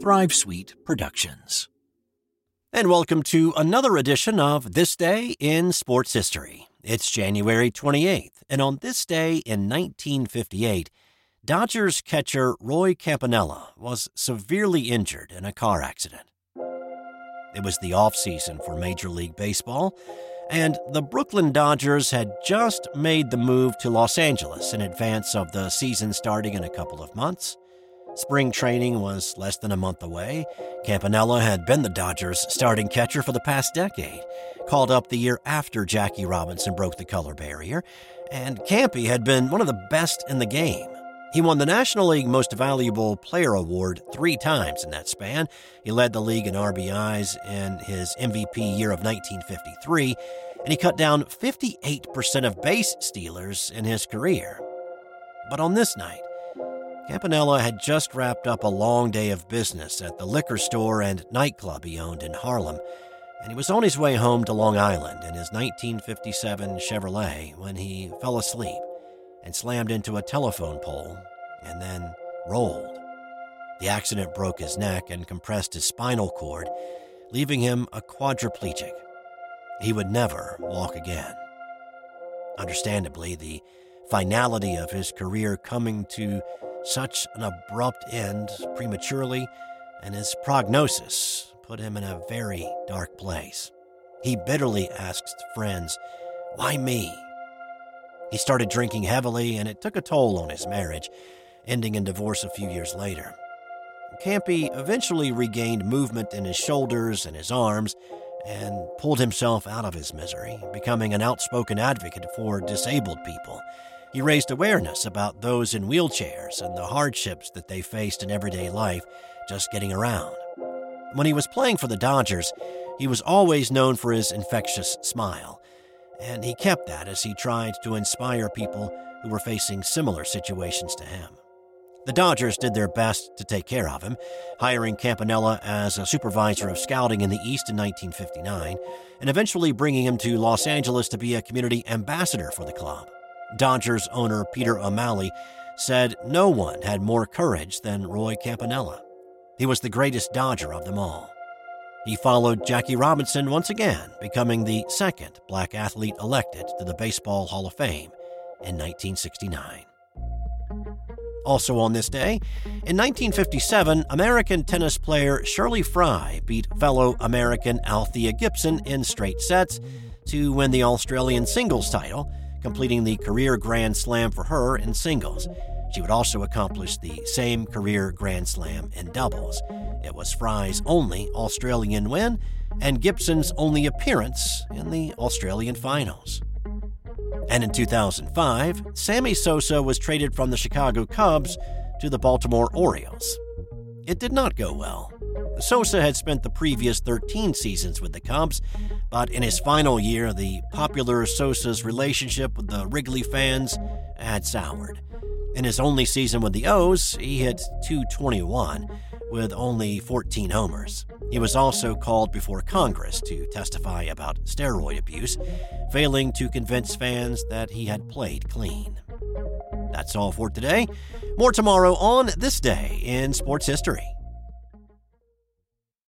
Thrive Sweet Productions. And welcome to another edition of This Day in Sports History. It's January 28th, and on this day in 1958, Dodgers catcher Roy Campanella was severely injured in a car accident. It was the offseason for Major League Baseball, and the Brooklyn Dodgers had just made the move to Los Angeles in advance of the season starting in a couple of months. Spring training was less than a month away. Campanella had been the Dodgers' starting catcher for the past decade, called up the year after Jackie Robinson broke the color barrier, and Campy had been one of the best in the game. He won the National League Most Valuable Player Award three times in that span. He led the league in RBIs in his MVP year of 1953, and he cut down 58% of base stealers in his career. But on this night, Campanella had just wrapped up a long day of business at the liquor store and nightclub he owned in Harlem, and he was on his way home to Long Island in his 1957 Chevrolet when he fell asleep and slammed into a telephone pole and then rolled. The accident broke his neck and compressed his spinal cord, leaving him a quadriplegic. He would never walk again. Understandably, the finality of his career coming to such an abrupt end prematurely, and his prognosis put him in a very dark place. He bitterly asked friends, Why me? He started drinking heavily, and it took a toll on his marriage, ending in divorce a few years later. Campy eventually regained movement in his shoulders and his arms and pulled himself out of his misery, becoming an outspoken advocate for disabled people he raised awareness about those in wheelchairs and the hardships that they faced in everyday life just getting around. When he was playing for the Dodgers, he was always known for his infectious smile, and he kept that as he tried to inspire people who were facing similar situations to him. The Dodgers did their best to take care of him, hiring Campanella as a supervisor of scouting in the East in 1959, and eventually bringing him to Los Angeles to be a community ambassador for the club. Dodgers owner Peter O'Malley said no one had more courage than Roy Campanella. He was the greatest Dodger of them all. He followed Jackie Robinson once again, becoming the second black athlete elected to the Baseball Hall of Fame in 1969. Also on this day, in 1957, American tennis player Shirley Fry beat fellow American Althea Gibson in straight sets to win the Australian singles title completing the career Grand Slam for her in singles. She would also accomplish the same career Grand Slam in doubles. It was Fry's only Australian win and Gibson's only appearance in the Australian finals. And in 2005, Sammy Sosa was traded from the Chicago Cubs to the Baltimore Orioles. It did not go well. Sosa had spent the previous 13 seasons with the Cubs, but in his final year, the popular Sosa's relationship with the Wrigley fans had soured. In his only season with the O's, he hit 221 with only 14 homers. He was also called before Congress to testify about steroid abuse, failing to convince fans that he had played clean. That's all for today. More tomorrow on this day in sports history.